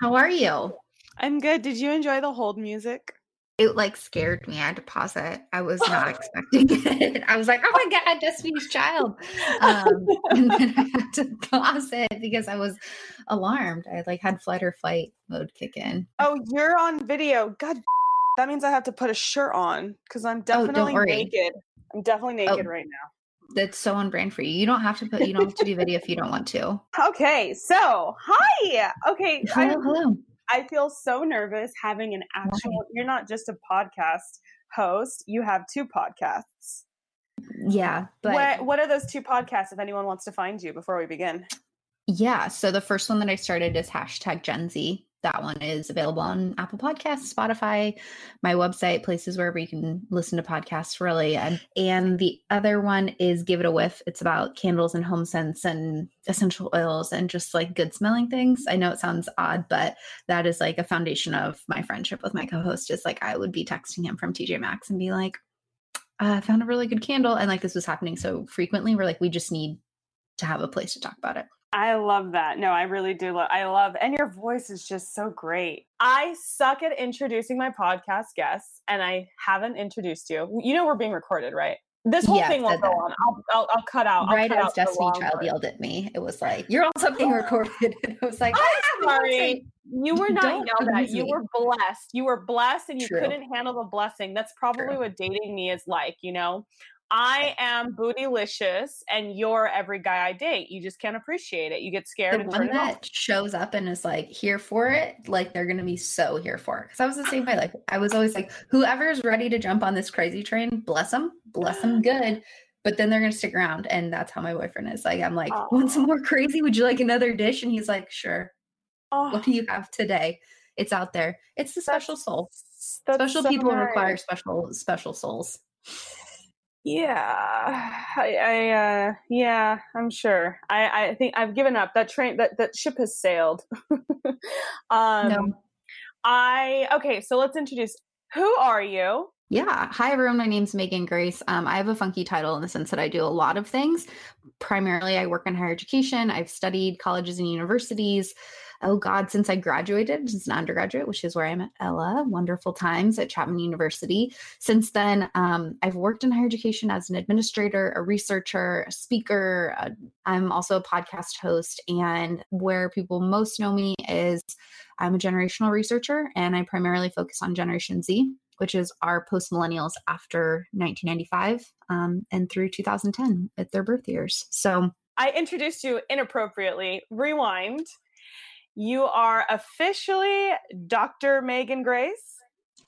How are you? I'm good. Did you enjoy the hold music? It like scared me. I had to pause it. I was not expecting it. I was like, "Oh my god, Destiny's Child," um, and then I had to pause it because I was alarmed. I like had flight or fight mode kick in. Oh, you're on video. God, that means I have to put a shirt on because I'm definitely worry. naked. I'm definitely naked right now. That's so on brand for you. You don't have to put. You don't have to do video if you don't want to. Okay, so hi. Okay, I, Hello, hello. I feel so nervous having an actual. You're not just a podcast host. You have two podcasts. Yeah, but what What are those two podcasts? If anyone wants to find you before we begin. Yeah. So the first one that I started is hashtag Gen Z. That one is available on Apple Podcasts, Spotify, my website, places wherever you can listen to podcasts, really. And, and the other one is Give It a Whiff. It's about candles and home scents and essential oils and just like good smelling things. I know it sounds odd, but that is like a foundation of my friendship with my co host. Is like I would be texting him from TJ Maxx and be like, "Uh, I found a really good candle. And like this was happening so frequently, we're like, we just need to have a place to talk about it. I love that. No, I really do. Love, I love, and your voice is just so great. I suck at introducing my podcast guests, and I haven't introduced you. You know, we're being recorded, right? This whole Yeah, thing won't go on. I'll, I'll, I'll cut out. I'll right cut as out Destiny Child part. yelled at me, it was like, "You're on something recorded." I was like, I'm "I have a website." sorry. You were not Don't yelled at. You me. were blessed. You were blessed, and you True. couldn't handle the blessing. That's probably True. what dating me is like. You know, I am bootylicious, and you're every guy I date. You just can't appreciate it. You get scared The and one turn it off. that shows up and is like here for it, like they're gonna be so here for it. Because I was the same way. Like I was always like, whoever's ready to jump on this crazy train, bless them, bless them good. But then they're gonna stick around, and that's how my boyfriend is. Like I'm like, want some more crazy? Would you like another dish? And he's like, sure. Oh, What do oh. you have today? It's out there. It's the special soul. that's Special so people require special special souls. Yeah, I, I uh, yeah, I'm sure. I, I think I've given up. That train, that that ship has sailed. um, No. I okay. So let's introduce. Who are you? Yeah. Hi, everyone. My name's Megan Grace. Um, I have a funky title in the sense that I do a lot of things. Primarily, I work in higher education. I've studied colleges and universities. Oh, God, since I graduated as an undergraduate, which is where I met Ella, wonderful times at Chapman University. Since then, um, I've worked in higher education as an administrator, a researcher, a speaker. Uh, I'm also a podcast host. And where people most know me is I'm a generational researcher and I primarily focus on Generation Z which is our post millennials after 1995 um, and through 2010 at their birth years. So, I introduced you inappropriately. Rewind. You are officially Dr. Megan Grace.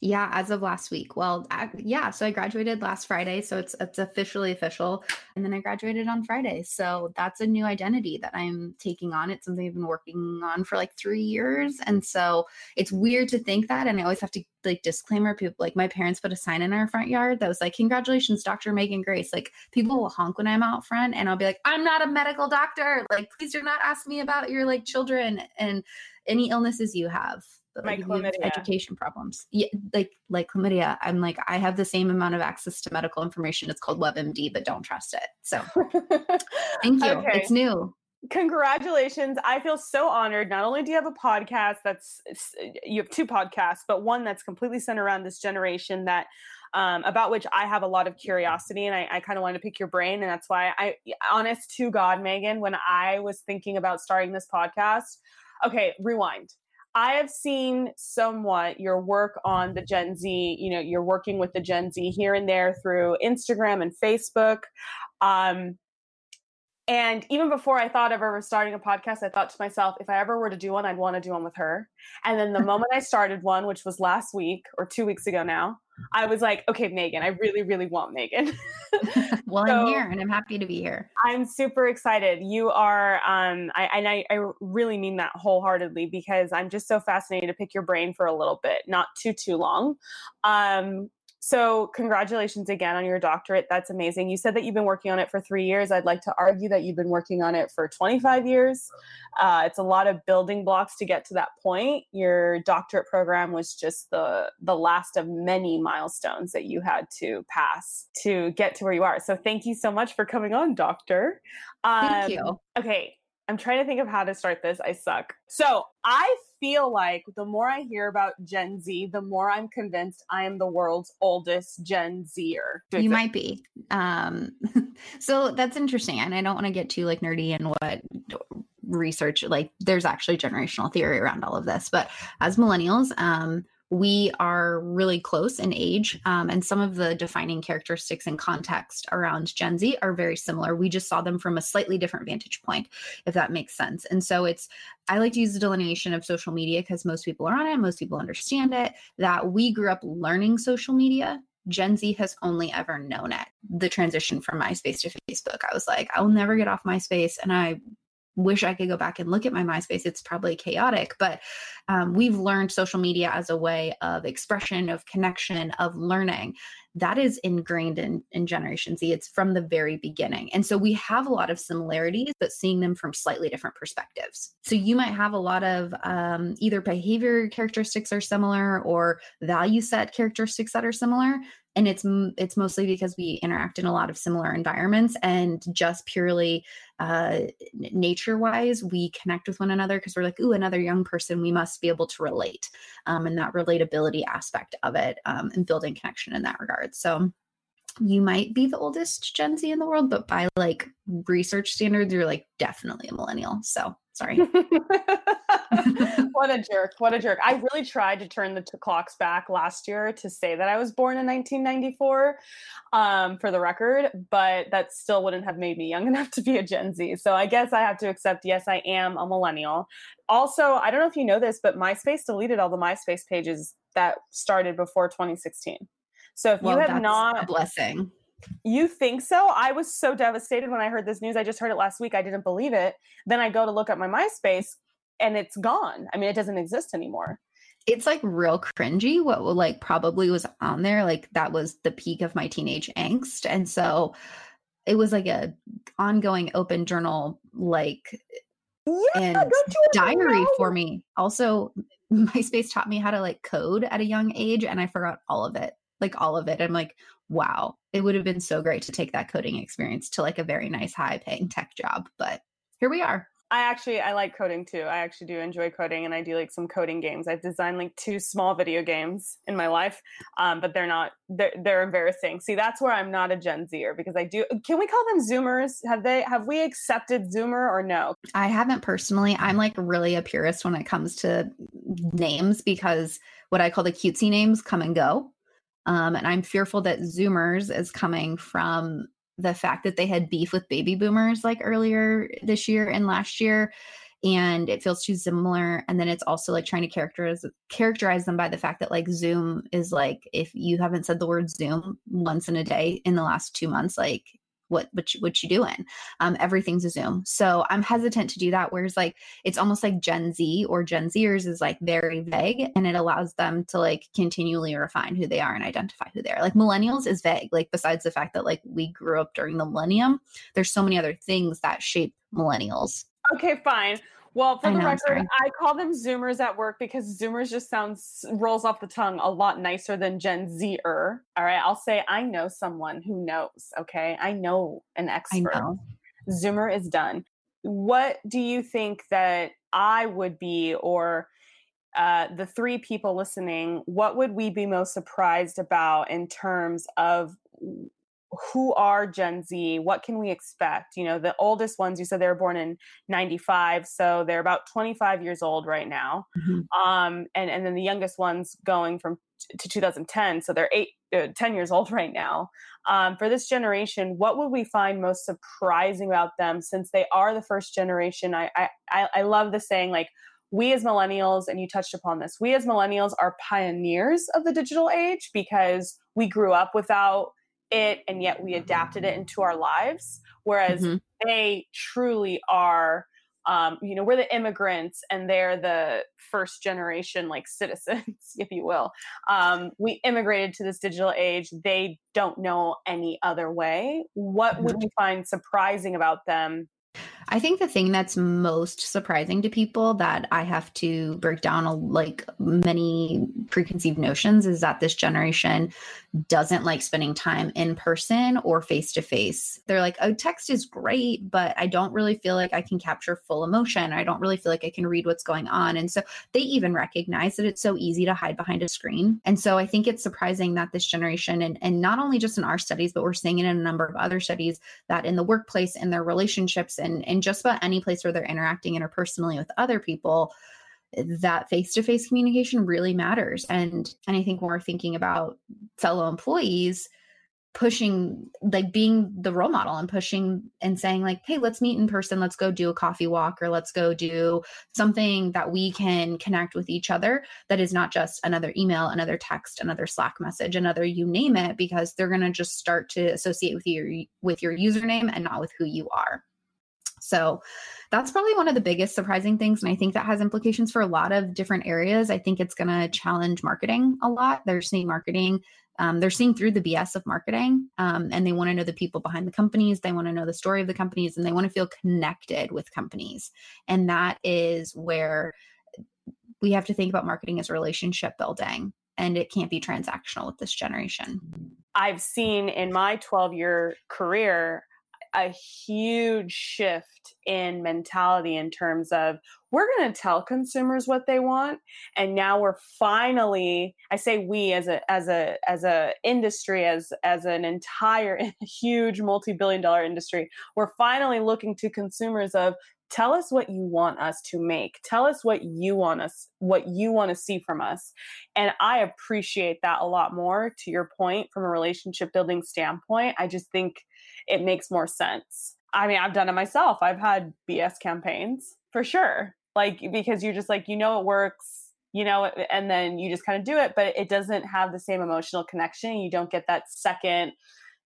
Yeah, as of last week. Well, I, yeah, so I graduated last Friday, so it's it's officially official, and then I graduated on Friday. So that's a new identity that I'm taking on. It's something I've been working on for like three years, and so it's weird to think that. And I always have to like disclaimer people like my parents put a sign in our front yard that was like, "Congratulations, Dr. Megan Grace." Like people will honk when I'm out front, and I'll be like, "I'm not a medical doctor. Like, please do not ask me about your like children and any illnesses you have." Like, if you have chlamydia. education problems. Yeah, like like chlamydia. I'm like, I have the same amount of access to medical information. It's called WebMD, but don't trust it. So thank you. Okay. It's new. Congratulations. I feel so honored. Not only do you have a podcast that's you have two podcasts, but one that's completely centered around this generation that um, about which I have a lot of curiosity and I, I kind of wanted to pick your brain. And that's why I honest to God, Megan, when I was thinking about starting this podcast, okay, rewind. I have seen somewhat your work on the Gen Z, you know, you're working with the Gen Z here and there through Instagram and Facebook. Um, and even before I thought of ever starting a podcast, I thought to myself, if I ever were to do one, I'd want to do one with her. And then the moment I started one, which was last week or two weeks ago now, I was like, okay, Megan, I really, really want Megan. well, So- I'm here and I'm happy to be here. I'm super excited. You are, um, I, and I, I really mean that wholeheartedly because I'm just so fascinated to pick your brain for a little bit, not too, too long. Um, so, congratulations again on your doctorate. That's amazing. You said that you've been working on it for three years. I'd like to argue that you've been working on it for 25 years. Uh, it's a lot of building blocks to get to that point. Your doctorate program was just the the last of many milestones that you had to pass to get to where you are. So, thank you so much for coming on, Doctor. Thank Um, you. Okay. I'm trying to think of how to start this. I suck. So I feel like the more I hear about Gen Z, the more I'm convinced I am the world's oldest Gen Zer. You might be. Um, so that's interesting. And I don't want to get too like nerdy in what research like there's actually generational theory around all of this but as millennials um we are really close in age, um, and some of the defining characteristics and context around Gen Z are very similar. We just saw them from a slightly different vantage point, if that makes sense. And so it's, I like to use the delineation of social media because most people are on it, most people understand it, that we grew up learning social media. Gen Z has only ever known it. The transition from MySpace to Facebook, I was like, I will never get off MySpace. And I wish I could go back and look at my MySpace. It's probably chaotic, but um, we've learned social media as a way of expression, of connection, of learning. That is ingrained in, in Generation Z. It's from the very beginning. And so we have a lot of similarities, but seeing them from slightly different perspectives. So you might have a lot of um, either behavior characteristics are similar or value set characteristics that are similar and it's it's mostly because we interact in a lot of similar environments and just purely uh, nature wise we connect with one another because we're like ooh another young person. We must be able to relate um, and that relatability aspect of it um, and building connection in that regard. So you might be the oldest gen z in the world but by like research standards you're like definitely a millennial so sorry what a jerk. What a jerk. I really tried to turn the t- clocks back last year to say that I was born in 1994 um, for the record, but that still wouldn't have made me young enough to be a Gen Z. So I guess I have to accept, yes, I am a millennial. Also, I don't know if you know this, but MySpace deleted all the MySpace pages that started before 2016. So if well, you have not a blessing. You think so? I was so devastated when I heard this news. I just heard it last week. I didn't believe it. Then I go to look at my MySpace and it's gone. I mean, it doesn't exist anymore. It's like real cringy what like probably was on there. Like that was the peak of my teenage angst. And so it was like a ongoing open journal like yeah, and diary for me. Also, MySpace taught me how to like code at a young age and I forgot all of it. Like all of it. I'm like, wow, it would have been so great to take that coding experience to like a very nice high paying tech job. But here we are. I actually I like coding too. I actually do enjoy coding, and I do like some coding games. I've designed like two small video games in my life, um, but they're not they're they're embarrassing. See, that's where I'm not a Gen Zer because I do. Can we call them Zoomers? Have they have we accepted Zoomer or no? I haven't personally. I'm like really a purist when it comes to names because what I call the cutesy names come and go. Um, and I'm fearful that Zoomers is coming from the fact that they had beef with baby boomers like earlier this year and last year and it feels too similar. And then it's also like trying to characterize characterize them by the fact that like zoom is like if you haven't said the word zoom once in a day in the last two months like what what you, what you doing? Um everything's a zoom. So i'm hesitant to do that whereas like it's almost like gen z or gen zers is like very vague and it allows them to like continually refine who they are and identify who they are. Like millennials is vague like besides the fact that like we grew up during the millennium there's so many other things that shape millennials. Okay fine well, for I the know, record, I call them Zoomers at work because Zoomers just sounds rolls off the tongue a lot nicer than Gen Zer. All right, I'll say I know someone who knows. Okay, I know an expert. Know. Zoomer is done. What do you think that I would be, or uh, the three people listening? What would we be most surprised about in terms of who are Gen Z? What can we expect? You know, the oldest ones, you said they were born in 95, so they're about 25 years old right now. Mm-hmm. Um, and, and then the youngest ones going from t- to 2010, so they're eight, uh, 10 years old right now. Um, for this generation, what would we find most surprising about them since they are the first generation? I, I, I love the saying, like, we as millennials, and you touched upon this, we as millennials are pioneers of the digital age because we grew up without it and yet we adapted it into our lives. Whereas mm-hmm. they truly are um, you know we're the immigrants and they're the first generation like citizens if you will. Um, we immigrated to this digital age. They don't know any other way. What mm-hmm. would you find surprising about them? I think the thing that's most surprising to people that I have to break down like many preconceived notions is that this generation doesn't like spending time in person or face to face. They're like, oh, text is great, but I don't really feel like I can capture full emotion. I don't really feel like I can read what's going on. And so they even recognize that it's so easy to hide behind a screen. And so I think it's surprising that this generation, and, and not only just in our studies, but we're seeing it in a number of other studies, that in the workplace, in their relationships, and, and just about any place where they're interacting interpersonally with other people, that face-to-face communication really matters. And and i think when we're thinking about fellow employees pushing like being the role model and pushing and saying like hey let's meet in person. Let's go do a coffee walk or let's go do something that we can connect with each other that is not just another email another text another slack message another you name it because they're going to just start to associate with you with your username and not with who you are so that's probably one of the biggest surprising things. And I think that has implications for a lot of different areas. I think it's going to challenge marketing a lot. They're seeing marketing, um, they're seeing through the BS of marketing um, and they want to know the people behind the companies. They want to know the story of the companies and they want to feel connected with companies. And that is where we have to think about marketing as relationship building and it can't be transactional with this generation. I've seen in my 12 year career a huge shift in mentality in terms of we're going to tell consumers what they want and now we're finally i say we as a as a as a industry as as an entire huge multi-billion dollar industry we're finally looking to consumers of tell us what you want us to make tell us what you want us what you want to see from us and i appreciate that a lot more to your point from a relationship building standpoint i just think it makes more sense. I mean, I've done it myself. I've had BS campaigns for sure. Like, because you're just like, you know, it works, you know, and then you just kind of do it, but it doesn't have the same emotional connection. You don't get that second,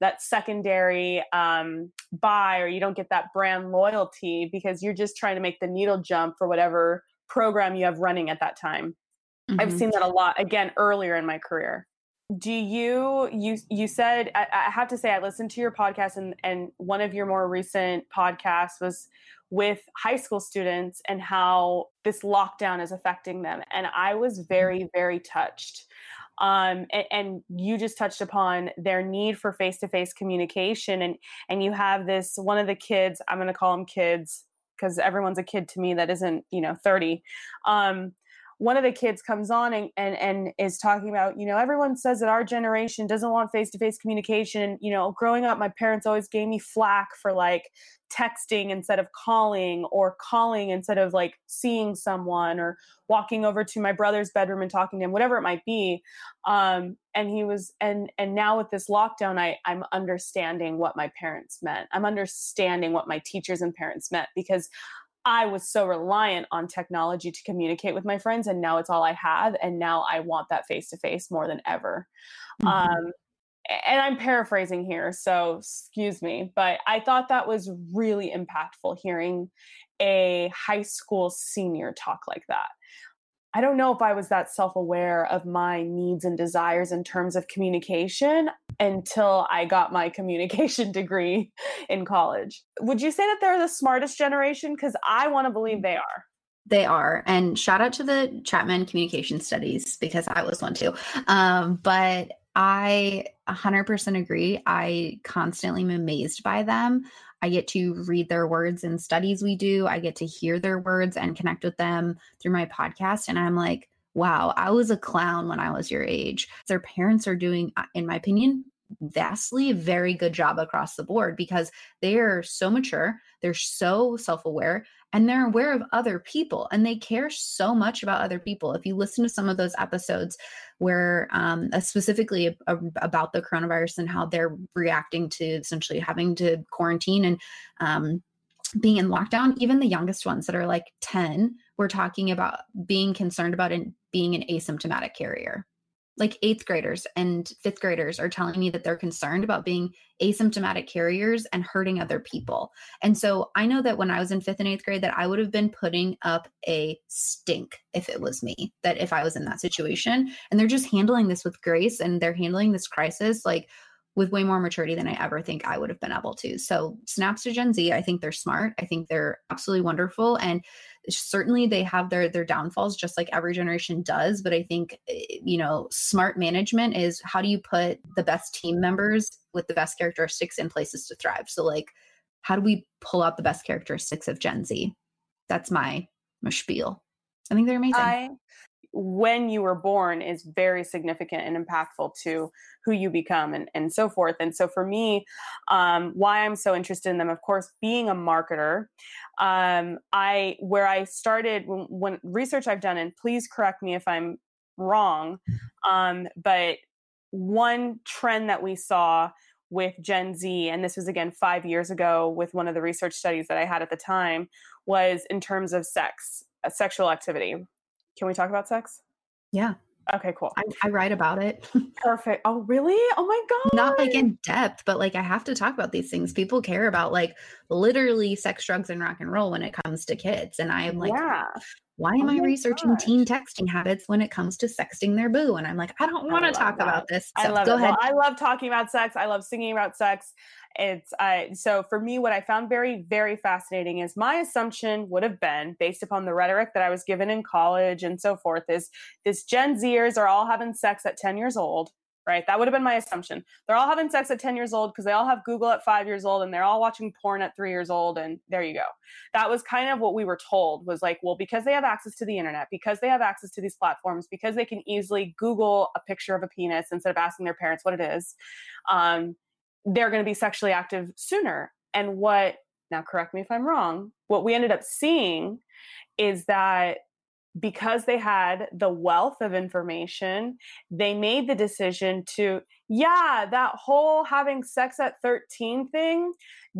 that secondary um, buy, or you don't get that brand loyalty because you're just trying to make the needle jump for whatever program you have running at that time. Mm-hmm. I've seen that a lot again earlier in my career do you you you said I, I, have to say i listened to your podcast and and one of your more recent podcasts was with high school students and how this lockdown is affecting them and i was very very touched um, and, and, you just touched upon their need for face-to-face communication and and you have this one of the kids i'm going to call them kids because everyone's a kid to me that isn't you know 30 um, one of the kids comes on and, and and is talking about you know everyone says that our generation doesn't want face-to-face communication. You know growing up my parents always gave me flack for like texting instead of calling or calling instead of like seeing someone or walking over to my brother's bedroom and talking to him whatever it might be. Um, and he was and and now with this lockdown i i'm understanding what my parents meant. I'm understanding what my teachers and parents meant because I was so reliant on technology to communicate with my friends, and now it's all I have. And now I want that face to face more than ever. Mm-hmm. Um, and I'm paraphrasing here, so excuse me, but I thought that was really impactful hearing a high school senior talk like that. I don't know if I was that self aware of my needs and desires in terms of communication until I got my communication degree in college. Would you say that they're the smartest generation? Because I want to believe they are. They are. And shout out to the Chapman Communication Studies because I was one too. Um, but I 100% agree. I constantly am amazed by them. I get to read their words in studies we do. I get to hear their words and connect with them through my podcast. And I'm like, wow, I was a clown when I was your age. Their parents are doing, uh, in my opinion, vastly very good job across the board because they are so mature, they're so self aware, and they're aware of other people and they care so much about other people. If you listen to some of those episodes where um, uh, specifically a, a, about the coronavirus and how they're reacting to essentially having to quarantine and um, being in lockdown, even the youngest ones that are like 10, we're talking about being concerned about in, being an asymptomatic carrier like eighth graders and fifth graders are telling me that they're concerned about being asymptomatic carriers and hurting other people. And so I know that when I was in fifth and eighth grade, that I would have been putting up a stink if it was me, that if I was in that situation. And they're just handling this with grace and they're handling this crisis like with way more maturity than I ever think I would have been able to. So, snaps to Gen Z, I think they're smart. I think they're absolutely wonderful. And certainly they have their their downfalls just like every generation does but i think eh, you know smart management is how do you put the best team members with the best characteristics in places to thrive? So like how do we pull out the best characteristics of gen z? That's my my spiel. I think they're amazing. I, when you were born is very significant and impactful to who you become and, and so forth. And so for me, um, why I'm so interested in them, of course, being a marketer, um, I where I started when, when, research I've done, and please correct me if I'm wrong, um, but one trend that we saw with Gen Z, and this was again five years ago with one of the research studies that I had at the time, was in terms of sex, uh, sexual activity can we talk about sex? Yeah. Okay, cool. I, I write about it. Perfect. Oh, really? Oh my god. Not like in depth, but like I have to talk about these things. People care about like literally sex, drugs, and rock and roll when it comes to kids. And I'm like, yeah. Why am oh I researching gosh. teen texting habits when it comes to sexting their boo? And I'm like, I don't want to talk that. about this. So I love go it. ahead. Well, I love talking about sex. I love singing about sex it's uh, so for me what i found very very fascinating is my assumption would have been based upon the rhetoric that i was given in college and so forth is this gen zers are all having sex at 10 years old right? That would have been my assumption. They're all having sex at 10 years old because they all have google at five years old and they're all watching porn at three years old and there you go. That was kind of what we were told was like well because they have access to the internet because they have access to these platforms because they can easily google a picture of a penis instead of asking their parents what it is um, they're going to be sexually active sooner. And what, now correct me if I'm wrong, what we ended up seeing is that because they had the wealth of information, they made the decision to, yeah, that whole having sex at 13 thing,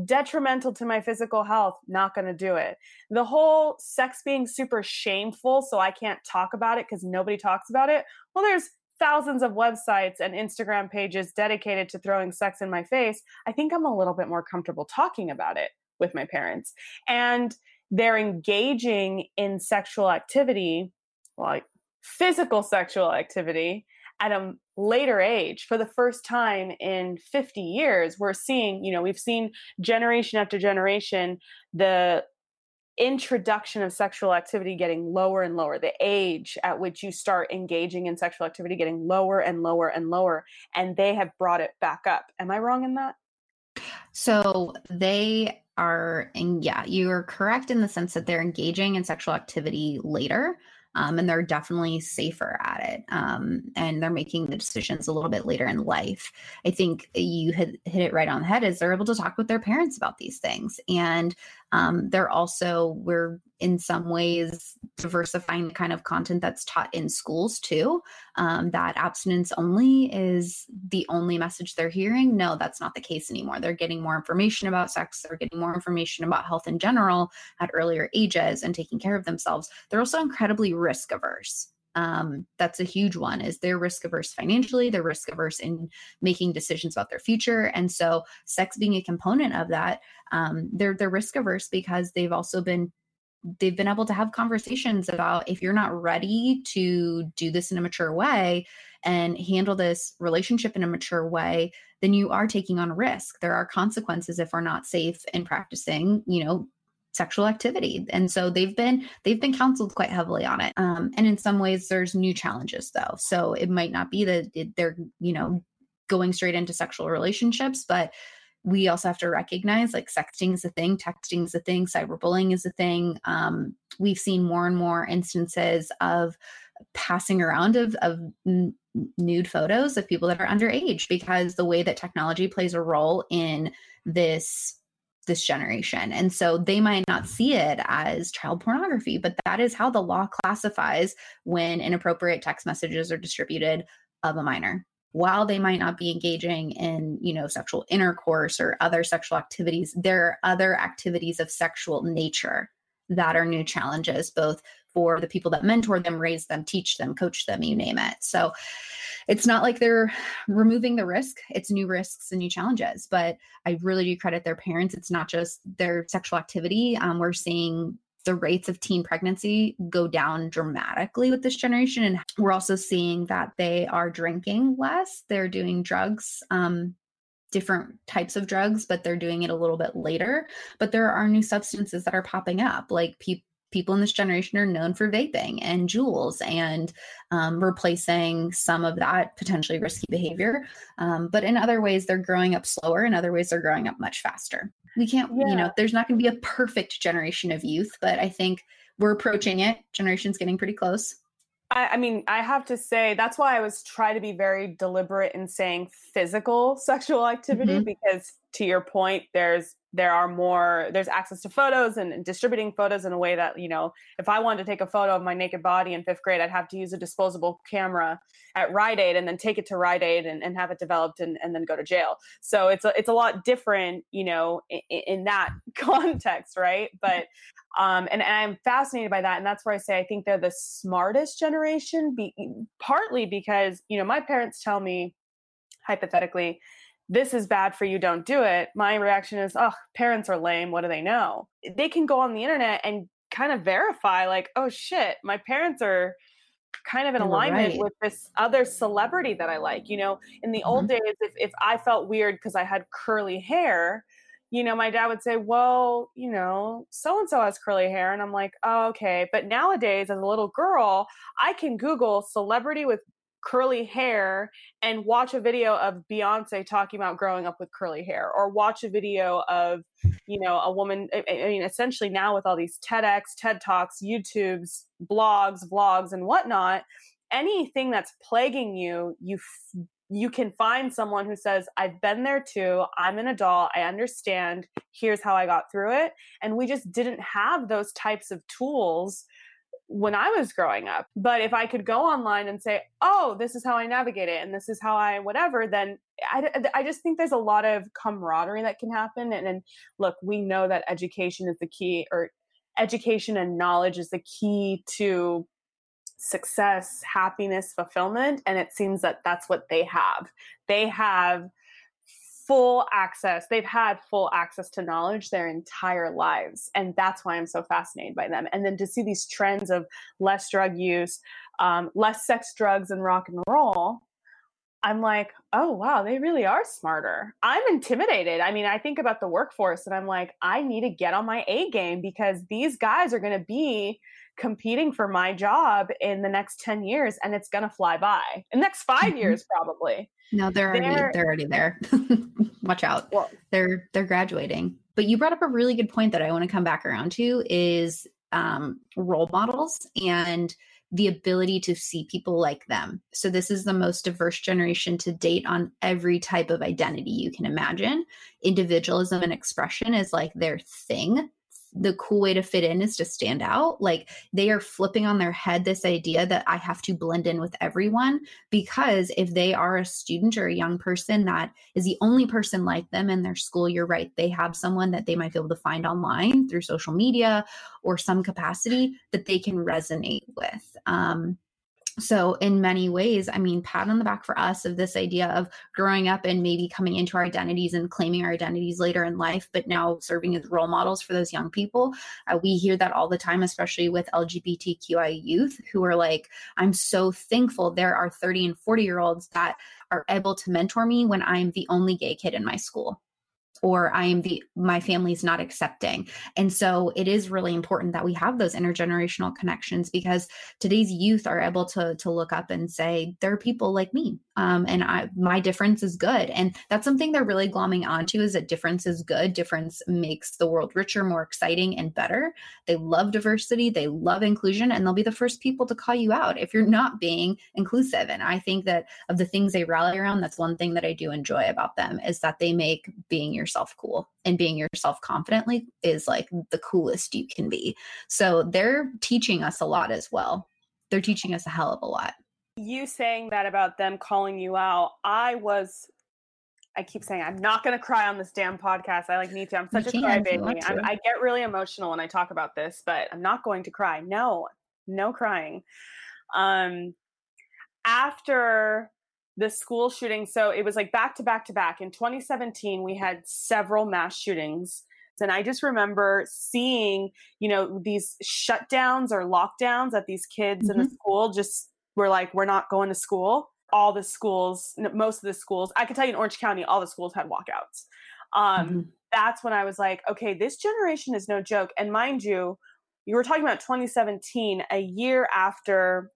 detrimental to my physical health, not going to do it. The whole sex being super shameful, so I can't talk about it because nobody talks about it. Well, there's thousands of websites and Instagram pages dedicated to throwing sex in my face, I think I'm a little bit more comfortable talking about it with my parents. And they're engaging in sexual activity, like physical sexual activity, at a later age for the first time in 50 years we're seeing you know we've seen generation after generation the introduction of sexual activity getting lower and lower, the age at which you start engaging in sexual activity getting lower and lower and lower, and they have brought it back up. Am I wrong in that? So they are, and yeah, you are correct in the sense that they're engaging in sexual activity later um, and they're definitely safer at it. Um, and they're making the decisions a little bit later in life. I think you hit, hit it right on the head is they're able to talk with their parents about these things. And um, they're also, we're in some ways diversifying the kind of content that's taught in schools too. Um, that abstinence only is the only message they're hearing. No, that's not the case anymore. They're getting more information about sex, they're getting more information about health in general at earlier ages and taking care of themselves. They're also incredibly risk averse um, that's a huge one is they're risk averse financially they're risk averse in making decisions about their future and so sex being a component of that um, they're they're risk averse because they've also been they've been able to have conversations about if you're not ready to do this in a mature way and handle this relationship in a mature way then you are taking on risk. There are consequences if we're not safe in practicing you know sexual activity. And so they've been they've been counseled quite heavily on it. Um, and in some ways there's new challenges though. So it might not be that they're you know going straight into sexual relationships but we also have to recognize like sexting is a thing texting is a thing cyberbullying is a thing. Um, we've seen more and more instances of passing around of, of n- nude photos of people that are underage because the way that technology plays a role in this this generation. And so they might not mm-hmm. see it as child pornography, but that is how the law classifies when inappropriate text messages are distributed of a minor. While they might not be engaging in, you know, sexual intercourse or other sexual activities, there are other activities of sexual nature that are new challenges, both for the people that mentor them, raise them, teach them, coach them, you name it. So it's not like they're removing the risk it's new risks and new challenges but i really do credit their parents it's not just their sexual activity um, we're seeing the rates of teen pregnancy go down dramatically with this generation and we're also seeing that they are drinking less they're doing drugs um, different types of drugs, but they're doing it a little bit later. But there are new substances that are popping up, like people people in this generation are known for vaping and Juuls and um, replacing some of that potentially risky behavior. Um, but in other ways, they're growing up slower. In other ways, they're growing up much faster. We can't, yeah. you know, there's not going to be a perfect generation of youth, but I think we're approaching it. Generation's getting pretty close. I, I, mean, I have to say that's why I was trying to be very deliberate in saying physical sexual activity mm-hmm. because to your point, there's there are more there's access to photos and, distributing photos in a way that you know if i wanted to take a photo of my naked body in fifth grade i'd have to use a disposable camera at rite aid and then take it to rite aid and, and have it developed and, and then go to jail so it's a, it's a lot different you know in, in that context right but um, and, and, I'm fascinated by that, and that's where I say I think they're the smartest generation. Be, partly because you know my parents tell me, hypothetically, this is bad for you, don't do it. My reaction is, oh, parents are lame. What do they know? They can go on the internet and kind of verify, like, oh shit, my parents are kind of in alignment right. with this other celebrity that I like. You know, in the mm-hmm. old days, if, if I felt weird because I had curly hair, you know, my dad would say, well, you know, so and so has curly hair. And I'm like, oh, okay. But nowadays, as a little girl, I can Google celebrity with curly hair and watch a video of Beyonce talking about growing up with curly hair, or watch a video of, you know, a woman. I, mean, essentially now with all these TEDx, TED Talks, YouTubes, blogs, vlogs, and whatnot, anything that's plaguing you, you you can find someone who says, I've been there too. I'm an adult. I understand. Here's how I got through it. And we just didn't have those types of tools when I was growing up. But if I could go online and say, oh, this is how I navigate it and this is how I whatever, then I, I just think there's a lot of camaraderie that can happen. And, and look, we know that education is the key, or education and knowledge is the key to success, happiness, fulfillment. And it seems that that's what they have. They have full access. They've had full access to knowledge their entire lives. And that's why I'm so fascinated by them. And then to see these trends of less drug use, um, less sex, drugs, and rock and roll. I'm like, oh, wow, they really are smarter. I'm intimidated. I mean, I think about the workforce and I'm like, I need to get on my A game because these guys are going to be competing for my job in the next 10 years and it's going to fly by. In the next 5 mm-hmm. years probably. No, they're, they're already they're already there. Watch out. Well, they're they're graduating. But you brought up a really good point that I want to come back around to is um, role models and the ability to see people like them. So, this is the most diverse generation to date on every type of identity you can imagine. Individualism and expression is like their thing the cool way to fit in is to stand out. Like they are flipping on their head this idea that I have to blend in with everyone because if they are a student or a young person that is the only person like them in their school, you're right. They have someone that they might be able to find online through social media or some capacity that they can resonate with. Um, so in many ways i mean pat on the back for us of this idea of growing up and maybe coming into our identities and claiming our identities later in life but now serving as role models for those young people. Uh, we hear that all the time especially with lgbtqi youth who are like i'm so thankful there are 30 and 40 year olds that are able to mentor me when i'm the only gay kid in my school or I am the my family's not accepting. And so it is really important that we have those intergenerational connections because today's youth are able to to look up and say there are people like me um, and I, my difference is good. And that's something they're really glomming onto is that difference is good. Difference makes the world richer, more exciting, and better. They love diversity, they love inclusion, and they'll be the first people to call you out if you're not being inclusive. And I think that of the things they rally around, that's one thing that I do enjoy about them is that they make being yourself cool and being yourself confidently is like the coolest you can be. So they're teaching us a lot as well. They're teaching us a hell of a lot you saying that about them calling you out, I was I keep saying I'm not going to cry on this damn podcast. I like need to. I'm such you a crybaby. I get really emotional when I talk about this, but I'm not going to cry. No, no crying. Um, after the school shooting, so it was like back to back to back. In 2017, we had several mass shootings. And I just remember seeing, you know, these shutdowns or lockdowns that these kids mm-hmm. in the mm-hmm. school just we're like, we're not going to school. all the schools, most of the schools, I can tell you in Orange County, all the schools had walkouts. Um, mm-hmm. That's when I was like, okay, this generation is no joke. And mind you, you were talking about 2017, a year after,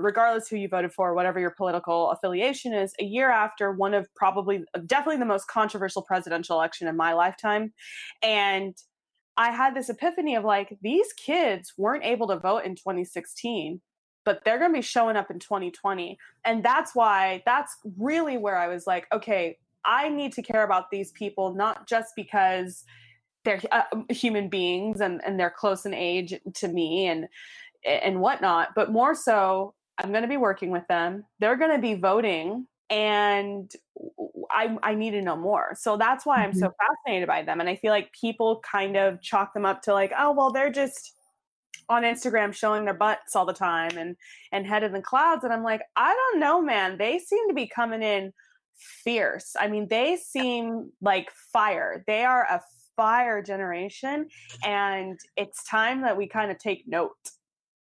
regardless who you voted for, whatever your political affiliation is, a year after one of probably, definitely the most controversial presidential election in my lifetime. And I had this epiphany of like, these kids weren't able to vote in 2016 but they're going to be showing up in 2020. And that's why, that's really where I was like, okay, I need to care about these people, not just because they're uh, human beings and, and they're close in age to me and and whatnot, but more so, I'm going to be working with them. They're going to be voting, and I I need to know more. So that's why I'm mm-hmm. so fascinated by them, and I feel like people kind of chalk them up to like, oh well, they're just on Instagram showing their butts all the time and and head in the clouds and I'm like I don't know man they seem to be coming in fierce I mean they seem like fire they are a fire generation and it's time that we kind of take note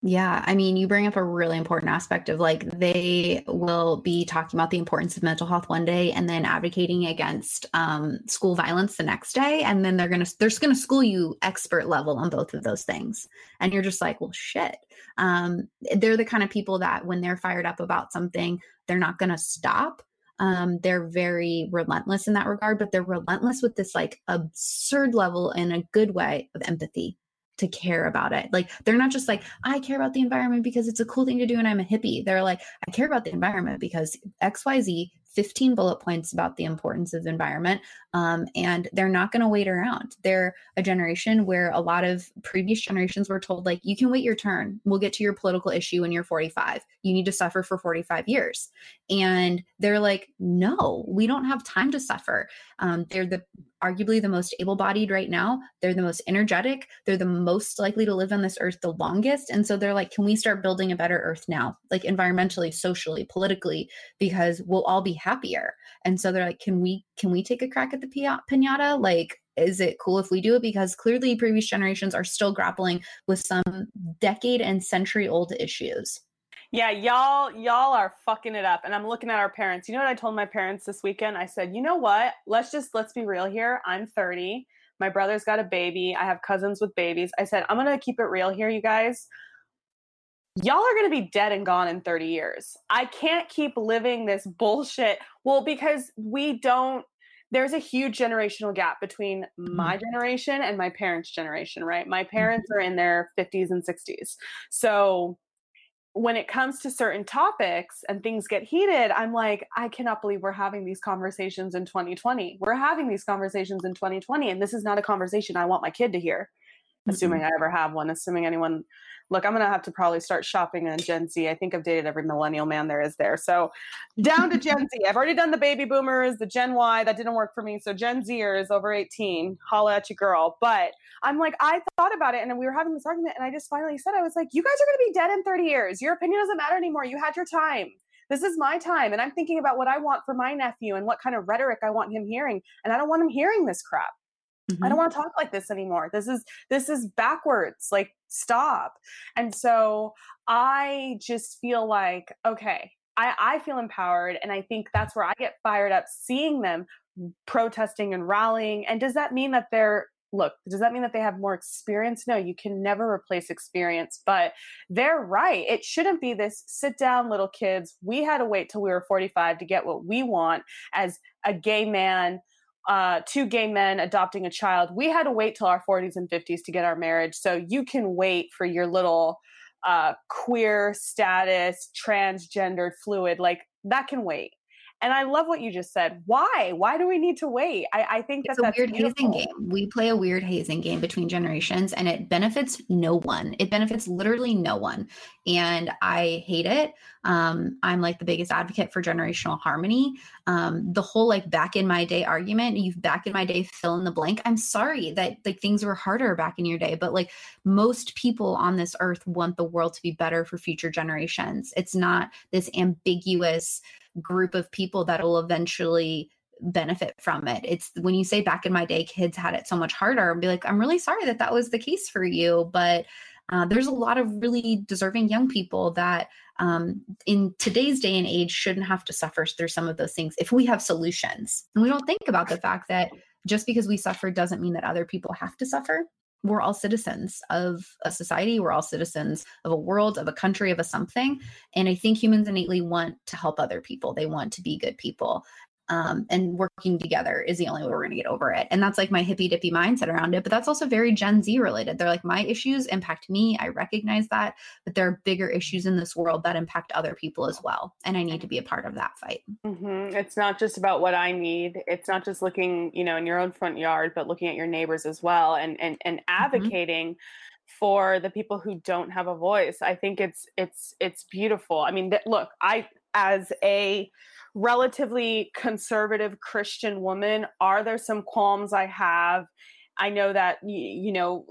yeah, I mean, you bring up a really important aspect of like they will be talking about the importance of mental health one day and then advocating against um, school violence the next day, and then they're gonna they're just gonna school you expert level on both of those things, and you're just like, well, shit. Um, they're the kind of people that when they're fired up about something, they're not gonna stop. Um, they're very relentless in that regard, but they're relentless with this like absurd level in a good way of empathy to care about it. Like they're not just like, I care about the environment because it's a cool thing to do and I'm a hippie. They're like, I care about the environment because XYZ 15 bullet points about the importance of the environment. Um, and they're not going to wait around. They're a generation where a lot of previous generations were told, like, you can wait your turn. We'll get to your political issue when you're 45. You need to suffer for 45 years. And they're like, no, we don't have time to suffer. Um, they're the arguably the most able bodied right now. They're the most energetic. They're the most likely to live on this earth the longest. And so they're like, can we start building a better earth now? Like environmentally, socially, politically, because we'll all be happier. And so they're like, can we can we take a crack at the pinata? Like, is it cool if we do it? Because clearly previous generations are still grappling with some decade and century old issues. Yeah, y'all y'all are fucking it up. And I'm looking at our parents. You know what I told my parents this weekend? I said, "You know what? Let's just let's be real here. I'm 30. My brother's got a baby. I have cousins with babies. I said, "I'm going to keep it real here, you guys. Y'all are going to be dead and gone in 30 years. I can't keep living this bullshit. Well, because we don't there's a huge generational gap between my mm-hmm. generation and my parents' generation, right? My parents mm-hmm. are in their 50s and 60s. So when it comes to certain topics and things get heated, I'm like, I cannot believe we're having these conversations in 2020. We're having these conversations in 2020, and this is not a conversation I want my kid to hear, mm-hmm. assuming I ever have one, assuming anyone look, I'm going to have to probably start shopping on Gen Z. I think I've dated every millennial man there is there. So down to Gen Z. I've already done the baby boomers, the Gen Y. That didn't work for me. So Gen Zers over 18, holla at your girl. But I'm like, I thought about it and we were having this argument and I just finally said, I was like, you guys are going to be dead in 30 years. Your opinion doesn't matter anymore. You had your time. This is my time. And I'm thinking about what I want for my nephew and what kind of rhetoric I want him hearing. And I don't want him hearing this crap. Mm-hmm. I don't want to talk like this anymore. This is this is backwards. Like stop. And so I just feel like okay, I I feel empowered and I think that's where I get fired up seeing them protesting and rallying. And does that mean that they're look, does that mean that they have more experience? No, you can never replace experience, but they're right. It shouldn't be this sit down little kids. We had to wait till we were 45 to get what we want as a gay man uh, two gay men adopting a child. We had to wait till our 40s and 50s to get our marriage. So you can wait for your little uh, queer status, transgendered, fluid, like that can wait. And I love what you just said. Why? Why do we need to wait? I, I think it's that a weird beautiful. hazing game. We play a weird hazing game between generations, and it benefits no one. It benefits literally no one, and I hate it. Um, I'm like the biggest advocate for generational harmony. Um, the whole like back in my day argument, you've back in my day fill in the blank. I'm sorry that like things were harder back in your day, but like most people on this earth want the world to be better for future generations. It's not this ambiguous group of people that will eventually benefit from it. It's when you say back in my day, kids had it so much harder and be like, I'm really sorry that that was the case for you. But uh, there's a lot of really deserving young people that um, in today's day and age shouldn't have to suffer through some of those things if we have solutions and we don't think about the fact that just because we suffer doesn't mean that other people have to suffer we're all citizens of a society we're all citizens of a world of a country of a something. And i think humans innately want to help other people. They want to be good people um, and working together is the only way we're going to get over it. And that's like my hippy dippy mindset around it. But that's also very Gen Z related. They're like, my issues impact me. I recognize that, but there are bigger issues in this world that impact other people as well. And I need to be a part of that fight. Mm-hmm. It's not just about what I need. It's not just looking, you know, in your own front yard, but looking at your neighbors as well and and and mm-hmm. advocating. Mm-hmm for the people who don't have a voice i think it's it's it's beautiful i mean th- look i as a relatively conservative Christian woman, are there some qualms I have? I know that, you know,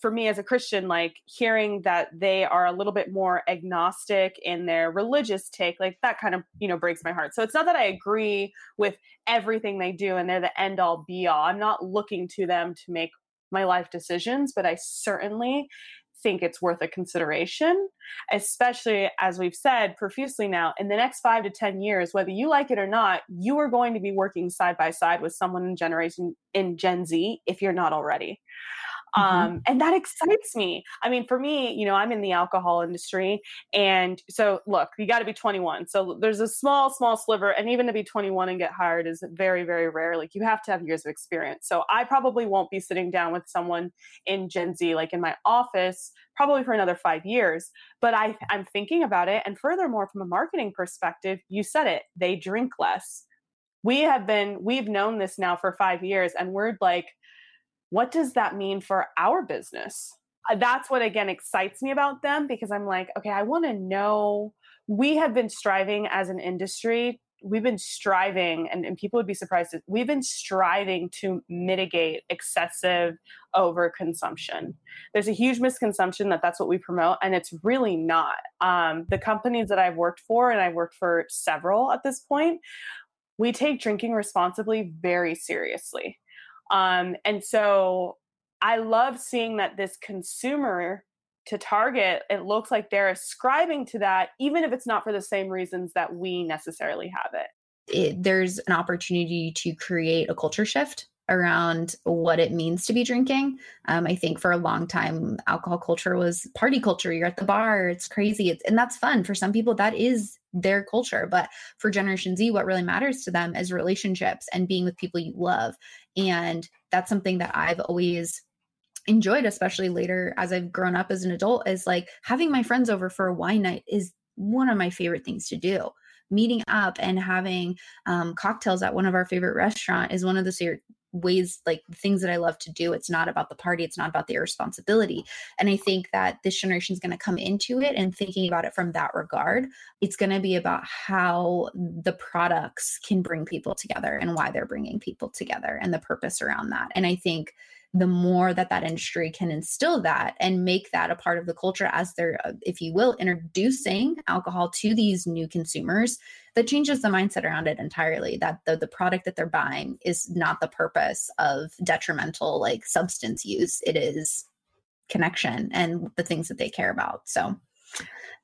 for me as a Christian, like hearing that they are a little bit more agnostic in their religious take, like that kind of, you know, breaks my heart. So it's not that I agree with everything they do and they're the end all be all. I'm not looking to them to make my life decisions, but I certainly think it's worth a consideration, especially as we've said profusely now, in the next five to 10 years, whether you like it or not, you are going to be working side by side with someone in generation in Gen Z if you're not already. Mm-hmm. Um, and that excites me. I mean, for me, you know, I'm in the alcohol industry. And so, look, you got to be 21. So there's a small, small sliver. And even to be 21 and get hired is very, very rare. Like you have to have years of experience. So I probably won't be sitting down with someone in Gen Z, like in my office, probably for another five years. But I, I'm thinking about it. And furthermore, from a marketing perspective, you said it, they drink less. We have been, we've known this now for five years, and we're like, what does that mean for our business? Uh, that's what again excites me about them because I'm like, okay, I want to know. We have been striving as an industry we've been striving and, and people would be surprised we've been striving to mitigate excessive overconsumption there's a huge misconception that that's what we promote and it's really not um, the companies that i've worked for and i've worked for several at this point we take drinking responsibly very seriously um, and so I love seeing that this consumer to target, it looks like they're ascribing to that, even if it's not for the same reasons that we necessarily have it. it there's an opportunity to create a culture shift around what it means to be drinking. Um, I think for a long time, alcohol culture was party culture. You're at the bar, it's crazy, it's, and that's fun. For some people, that is their culture. But for Generation Z, what really matters to them is relationships and being with people you love. And that's something that I've always enjoyed, especially later as I've grown up as an adult, is like having my friends over for a wine night is one of my favorite things to do. Meeting up and having um, cocktails at one of our favorite restaurant is one of the ways like things that I love to do. It's not about the party, it's not about the irresponsibility. And I think that this generation is going to come into it and thinking about it from that regard. It's going to be about how the products can bring people together and why they're bringing people together and the purpose around that. And I think the more that that industry can instill that and make that a part of the culture as they're uh, if you will introducing alcohol to these new consumers that changes the mindset around it entirely that the, the product that they're buying is not the purpose of detrimental like substance use. It is connection and the things that they care about. So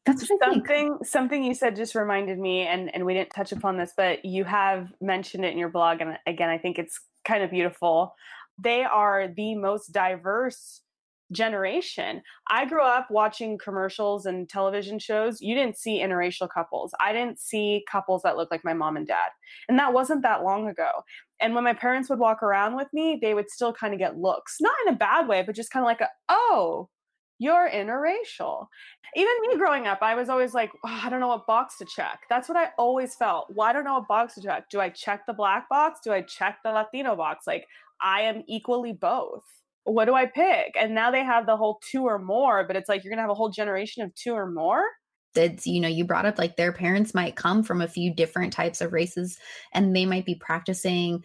that's something something you said just reminded me and and we didn't touch upon this but you have mentioned it in your blog and again i think it's kind of beautiful they are the most diverse generation. I grew up watching commercials and television shows. You didn't see interracial couples. I didn't see couples that looked like my mom and dad. And that wasn't that long ago. And when my parents would walk around with me, they would still kind of get looks, not in a bad way, but just kind of like, a, oh, you're interracial. Even me growing up, I was always like, oh, I don't know what box to check. That's what I always felt. Well, I don't know what box to check. Do I check the black box? Do I check the Latino box? Like, I am equally both. What do I pick? And now they have the whole two or more, but it's like you're going to have a whole generation of two or more. It's, you know, you brought up like their parents might come from a few different types of races and they might be practicing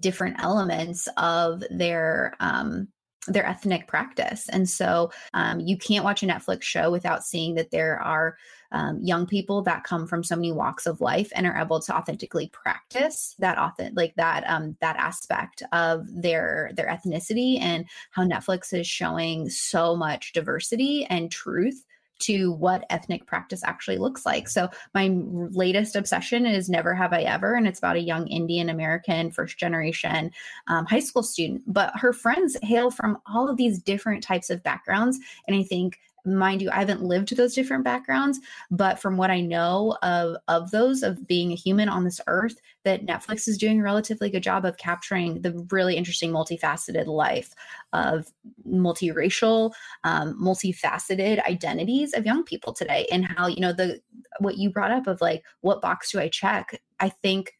different elements of their um their ethnic practice. And so um, you can't watch a Netflix show without seeing that there are um, young people that come from so many walks of life and are able to authentically practice that authentic like that um, that aspect of their their ethnicity and how Netflix is showing so much diversity and truth to what ethnic practice actually looks like. So my latest obsession is Never Have I Ever, and it's about a young Indian American first generation um, high school student. But her friends hail from all of these different types of backgrounds, and I think mind you i haven't lived those different backgrounds but from what i know of of those of being a human on this earth that netflix is doing a relatively good job of capturing the really interesting multifaceted life of multiracial um, multifaceted identities of young people today. And how you know the what you brought up of like what box do i check? I think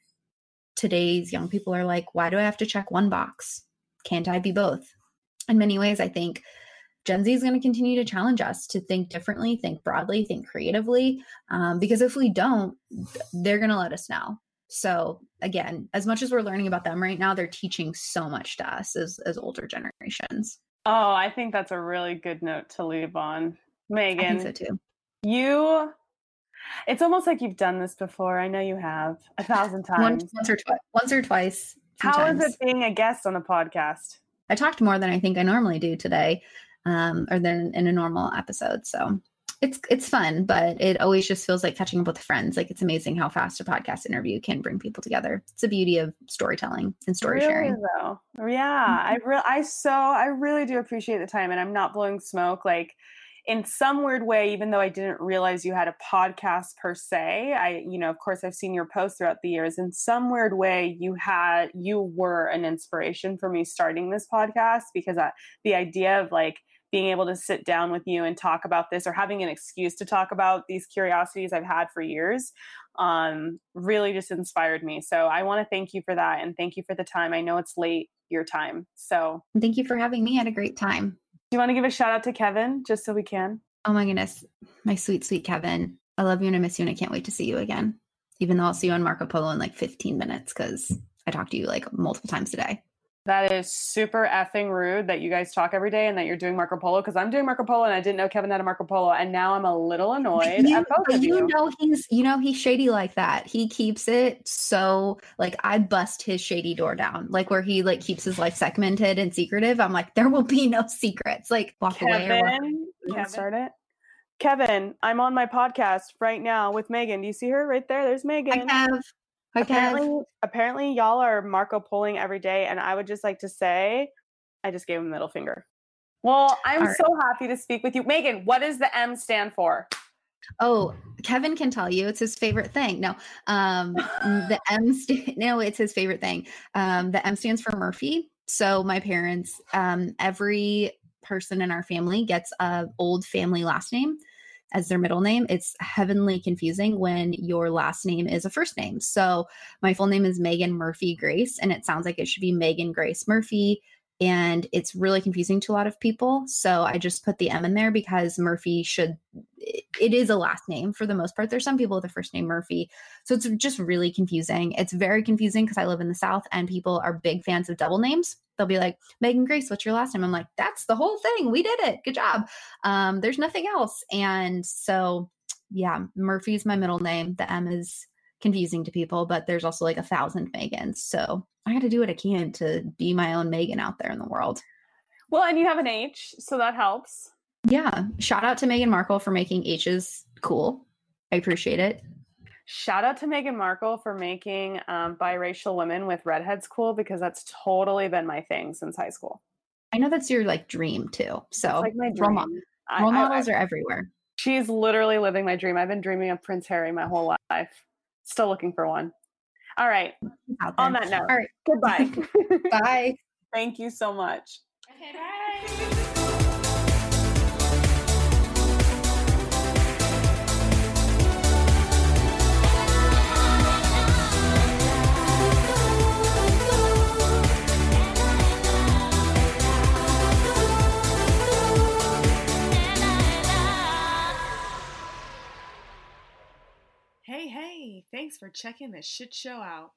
today's young people are like why do i have to check one box? Can't i be both? In many ways i think Gen Z is going to continue to challenge us to think differently, think broadly, think creatively. Um, because if we don't, they're going to let us know. So again, as much as we're learning about them right now, they're teaching so much to us as as older generations. Oh, I think that's a really good note to leave on, Meghan. I think so too. You, it's almost like you've done this before. I know you have a thousand times. Once, once or twice. Once or twice. How is it being a guest on a podcast? I talked more than I think I normally do today um, or than in a normal episode. So it's it's fun, but it always just feels like catching up with friends. Like it's amazing how fast a podcast interview can bring people together. It's the beauty of storytelling and story really, sharing. Though. Yeah, mm-hmm. I re- I so I really do appreciate the time, and I'm not blowing smoke. Like in some weird way, even though I didn't realize you had a podcast per se, I, you know, of course, I've seen your posts throughout the years. In some weird way, you had, you were an inspiration for me starting this podcast because I, the idea of like being able to sit down with you and talk about this or having an excuse to talk about these curiosities I've had for years um, really just inspired me. So I want to thank you for that and thank you for the time. I know it's late your time. So thank you for having me. I had a great time. Do you want to give a shout out to Kevin just so we can? Oh my goodness. My sweet, sweet Kevin. I love you and I miss you and I can't wait to see you again. Even though I'll see you on Marco Polo in like 15 minutes because I talked to you like multiple times today. That is super effing rude that you guys talk every day and that you're doing Marco Polo because I'm doing Marco Polo and I didn't know Kevin had a Marco Polo and now I'm a little annoyed. You, you, you know he's you know he's shady like that. He keeps it so like I bust his shady door down like where he like keeps his life segmented and secretive. I'm like there will be no secrets. Like walk Kevin, away. Or Kevin. Start it. Kevin, I'm on my podcast right now with Meghan. Do you see her right there? There's Meghan. I have apparently, apparently, y'all are Marco pulling every day, and I would just like to say, I just gave him a middle finger. Well, I'm right. so happy to speak with you, Meghan. What does the M stand for? Oh, Kevin can tell you it's his favorite thing. No, um, the M. St- no, it's his favorite thing. Um, the M stands for Murphy. So my parents, um, every person in our family gets a old family last name as their middle name, it's heavenly confusing when your last name is a first name. So my full name is Meghan Murphy Grace, and it sounds like it should be Meghan Grace Murphy. And it's really confusing to a lot of people. So I just put the M in there because Murphy should, it is a last name for the most part. There's some people with the first name Murphy. So it's just really confusing. It's very confusing because I live in the South and people are big fans of double names they'll be like, Meghan Grace, what's your last name? I'm like, that's the whole thing. We did it. Good job. Um, there's nothing else. And so, yeah, Murphy's my middle name. The M is confusing to people, but there's also like a thousand Megans. So I got to do what I can to be my own Megan out there in the world. Well, and you have an H, so that helps. Yeah. Shout out to Meghan Markle for making H's cool. I appreciate it. Shout out to Meghan Markle for making um, biracial women with redheads cool because that's totally been my thing since high school. I know that's your like dream too. So it's like my dream. Role, role models I, I, are everywhere. She's literally living my dream. I've been dreaming of Prince Harry my whole life. Still looking for one. All right. On that note, All right. goodbye. Bye. Thank you so much. Okay, bye. Hey, hey, thanks for checking this shit show out.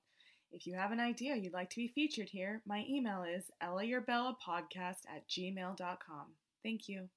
If you have an idea you'd like to be featured here, my email is ellaurbellapodcast at gmail.com. Thank you.